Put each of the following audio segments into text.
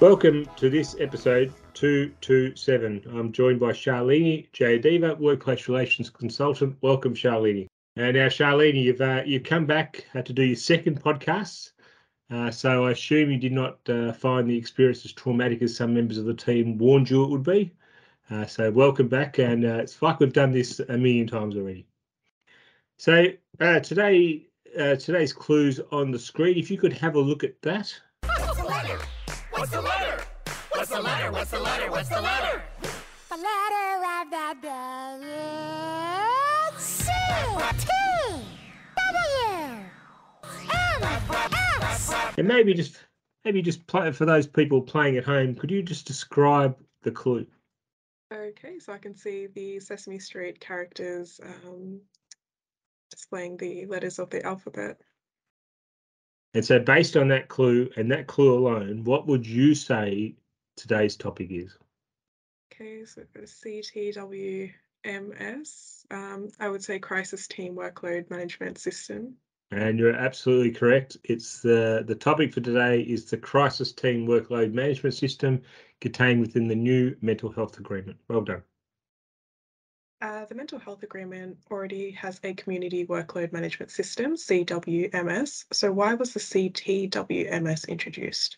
Welcome to this episode 227. I'm joined by Charlene Jayadeva, Workplace Relations Consultant. Welcome, Charlene. And now, Charlene, you've uh, you've come back uh, to do your second podcast. Uh, so I assume you did not uh, find the experience as traumatic as some members of the team warned you it would be. Uh, so welcome back, and uh, it's like we've done this a million times already. So today, today's clues on the screen. If you could have a look at that. What's the letter? What's the letter? What's the letter? What's the letter? The letter of the day is C T W M S. And maybe just maybe just play for those people playing at home. Could you just describe the clue? Okay, so I can see the Sesame Street characters um, displaying the letters of the alphabet. And so, based on that clue and that clue alone, what would you say today's topic is? Okay, so for CTWMS, um, I would say Crisis Team Workload Management System. And you're absolutely correct. It's the the topic for today is the Crisis Team Workload Management System contained within the new Mental Health Agreement. Well done. Uh, the Mental Health Agreement already has a Community Workload Management System, CWMS. So why was the CTWMS introduced?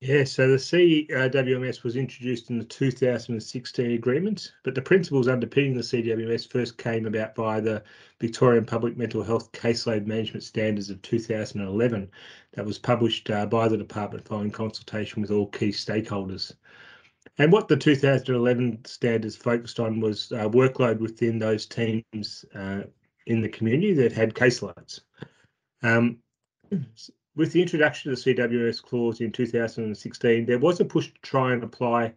Yeah, so the CWMS was introduced in the 2016 agreement, but the principles underpinning the CWMS first came about via the Victorian Public Mental Health Caseload Management Standards of 2011 that was published uh, by the department following consultation with all key stakeholders. And what the 2011 standards focused on was uh, workload within those teams uh, in the community that had caseloads. Um, with the introduction of the CWS clause in 2016, there was a push to try and apply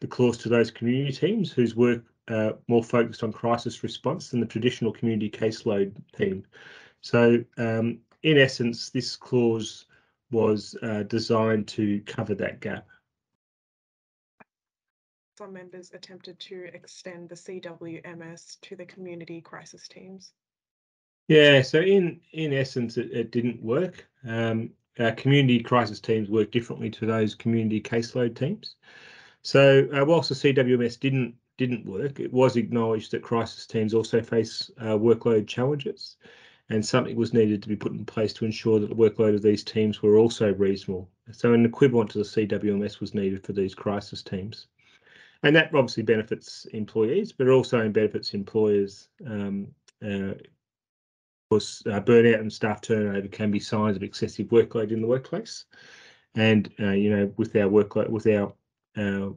the clause to those community teams whose work uh, more focused on crisis response than the traditional community caseload team. So, um, in essence, this clause was uh, designed to cover that gap some members attempted to extend the CWMS to the community crisis teams. Yeah, so in in essence, it, it didn't work. Um, community crisis teams work differently to those community caseload teams. So uh, whilst the CWMS didn't didn't work, it was acknowledged that crisis teams also face uh, workload challenges, and something was needed to be put in place to ensure that the workload of these teams were also reasonable. So an equivalent to the CWMS was needed for these crisis teams and that obviously benefits employees, but also benefits employers. Um, uh, of course, uh, burnout and staff turnover can be signs of excessive workload in the workplace, and uh, you know, with our workload, with our uh,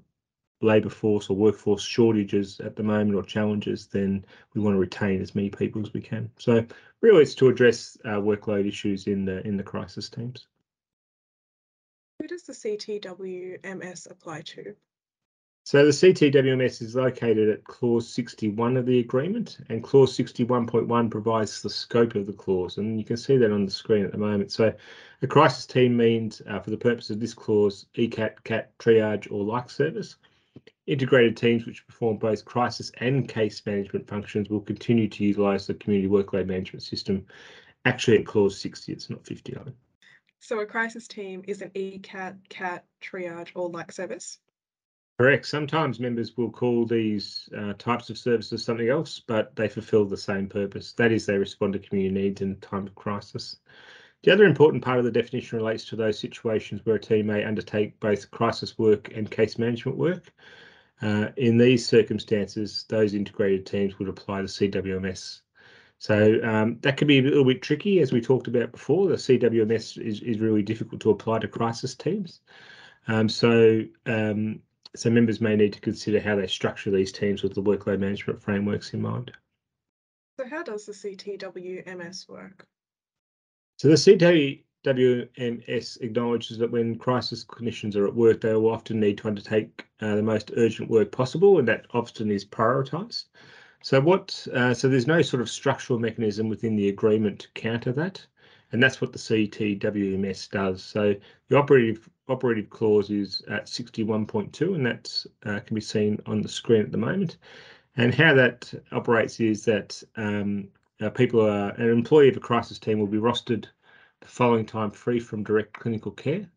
labour force or workforce shortages at the moment or challenges, then we want to retain as many people as we can. So really, it's to address uh, workload issues in the in the crisis teams. Who does the CTWMS apply to? So the CTWMS is located at clause 61 of the agreement and clause 61.1 provides the scope of the clause and you can see that on the screen at the moment. So a crisis team means uh, for the purpose of this clause ECAT, CAT, triage or like service. Integrated teams which perform both crisis and case management functions will continue to utilise the community workload management system. Actually at clause 60, it's not 59. So a crisis team is an ECAT, CAT, triage or like service? Correct. Sometimes members will call these uh, types of services something else, but they fulfill the same purpose. That is, they respond to community needs in time of crisis. The other important part of the definition relates to those situations where a team may undertake both crisis work and case management work. Uh, in these circumstances, those integrated teams would apply the CWMS. So um, that can be a little bit tricky, as we talked about before. The CWMS is, is really difficult to apply to crisis teams. Um, so um, so members may need to consider how they structure these teams with the workload management frameworks in mind. So how does the CTWMS work? So the CTWMS acknowledges that when crisis clinicians are at work, they will often need to undertake uh, the most urgent work possible, and that often is prioritised. So what? Uh, so there's no sort of structural mechanism within the agreement to counter that, and that's what the CTWMS does. So the operative operative clause is at 61.2 and that uh, can be seen on the screen at the moment. And how that operates is that um, uh, people are an employee of a crisis team will be rostered the following time free from direct clinical care,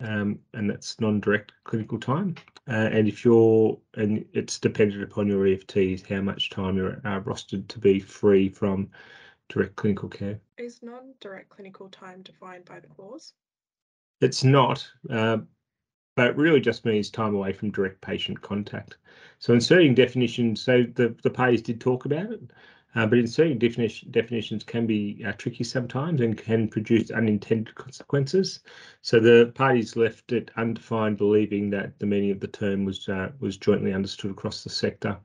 um, and that's non-direct clinical time. Uh, and if you're, and it's dependent upon your EFTs how much time you're uh, rostered to be free from direct clinical care. Is non-direct clinical time defined by the clause? It's not, uh, but it really just means time away from direct patient contact. So inserting definitions, so the, the parties did talk about it, uh, but inserting definition, definitions can be uh, tricky sometimes and can produce unintended consequences. So the parties left it undefined, believing that the meaning of the term was uh, was jointly understood across the sector.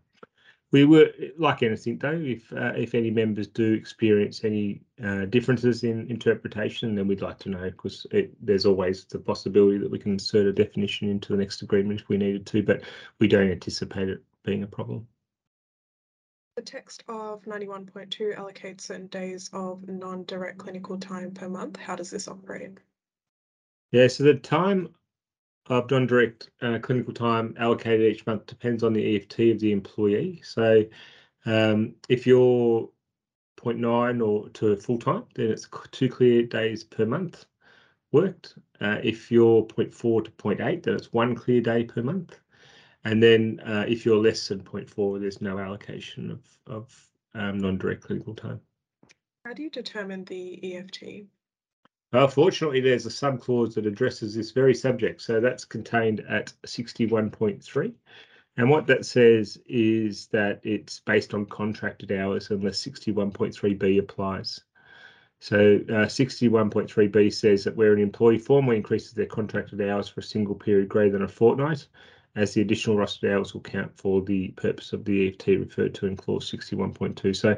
We were like anything though. If uh, if any members do experience any uh, differences in interpretation, then we'd like to know because there's always the possibility that we can insert a definition into the next agreement if we needed to, but we don't anticipate it being a problem. The text of 91.2 allocates certain days of non-direct clinical time per month. How does this operate? Yeah, so the time of non-direct uh, clinical time allocated each month depends on the EFT of the employee. So um, if you're 0.9 or to full time, then it's two clear days per month worked. Uh, if you're 0.4 to 0.8, then it's one clear day per month. And then uh, if you're less than 0.4, there's no allocation of, of um, non-direct clinical time. How do you determine the EFT? Well, fortunately, there's a sub clause that addresses this very subject. So that's contained at 61.3. And what that says is that it's based on contracted hours unless 61.3b applies. So uh, 61.3b says that where an employee formally increases their contracted hours for a single period greater than a fortnight, as the additional rostered hours will count for the purpose of the EFT referred to in clause 61.2. So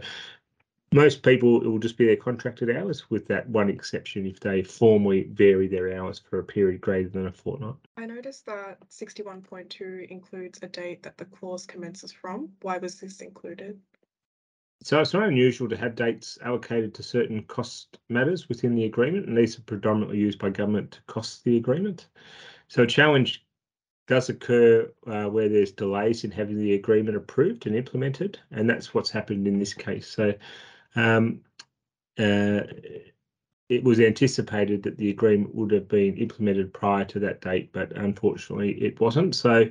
most people, it will just be their contracted hours with that one exception if they formally vary their hours for a period greater than a fortnight. I noticed that 61.2 includes a date that the clause commences from. Why was this included? So it's not unusual to have dates allocated to certain cost matters within the agreement, and these are predominantly used by government to cost the agreement. So a challenge does occur uh, where there's delays in having the agreement approved and implemented, and that's what's happened in this case. So um, uh, it was anticipated that the agreement would have been implemented prior to that date, but unfortunately it wasn't. So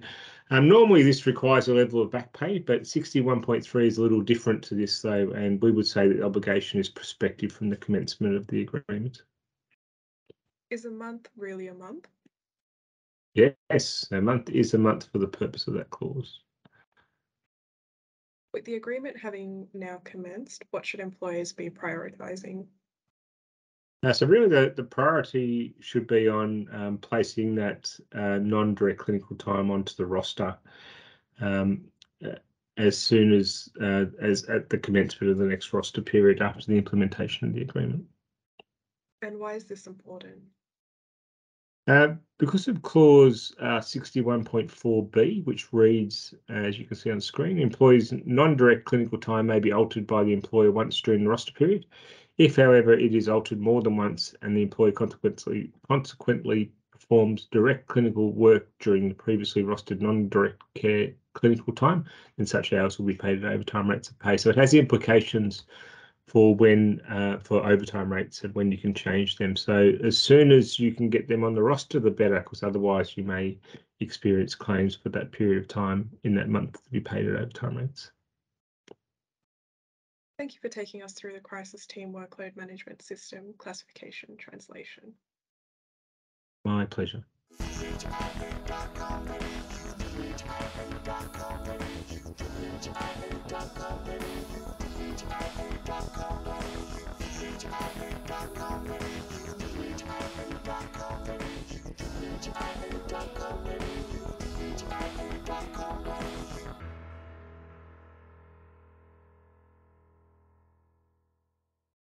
um, normally this requires a level of back pay, but 61.3 is a little different to this though, and we would say that the obligation is prospective from the commencement of the agreement. Is a month really a month? Yes, a month is a month for the purpose of that clause. With the agreement having now commenced, what should employers be prioritising? Uh, so really the, the priority should be on um, placing that uh, non-direct clinical time onto the roster um, uh, as soon as uh, as at the commencement of the next roster period after the implementation of the agreement. And why is this important? Uh, because of clause uh, 61.4b, which reads, as you can see on screen, employees' non-direct clinical time may be altered by the employer once during the roster period. If, however, it is altered more than once and the employee consequently consequently performs direct clinical work during the previously rostered non-direct care clinical time, then such hours will be paid at overtime rates of pay. So it has implications for when uh, for overtime rates and when you can change them. So as soon as you can get them on the roster, the better, because otherwise you may experience claims for that period of time in that month to be paid at overtime rates. Thank you for taking us through the crisis team workload management system classification translation. My pleasure.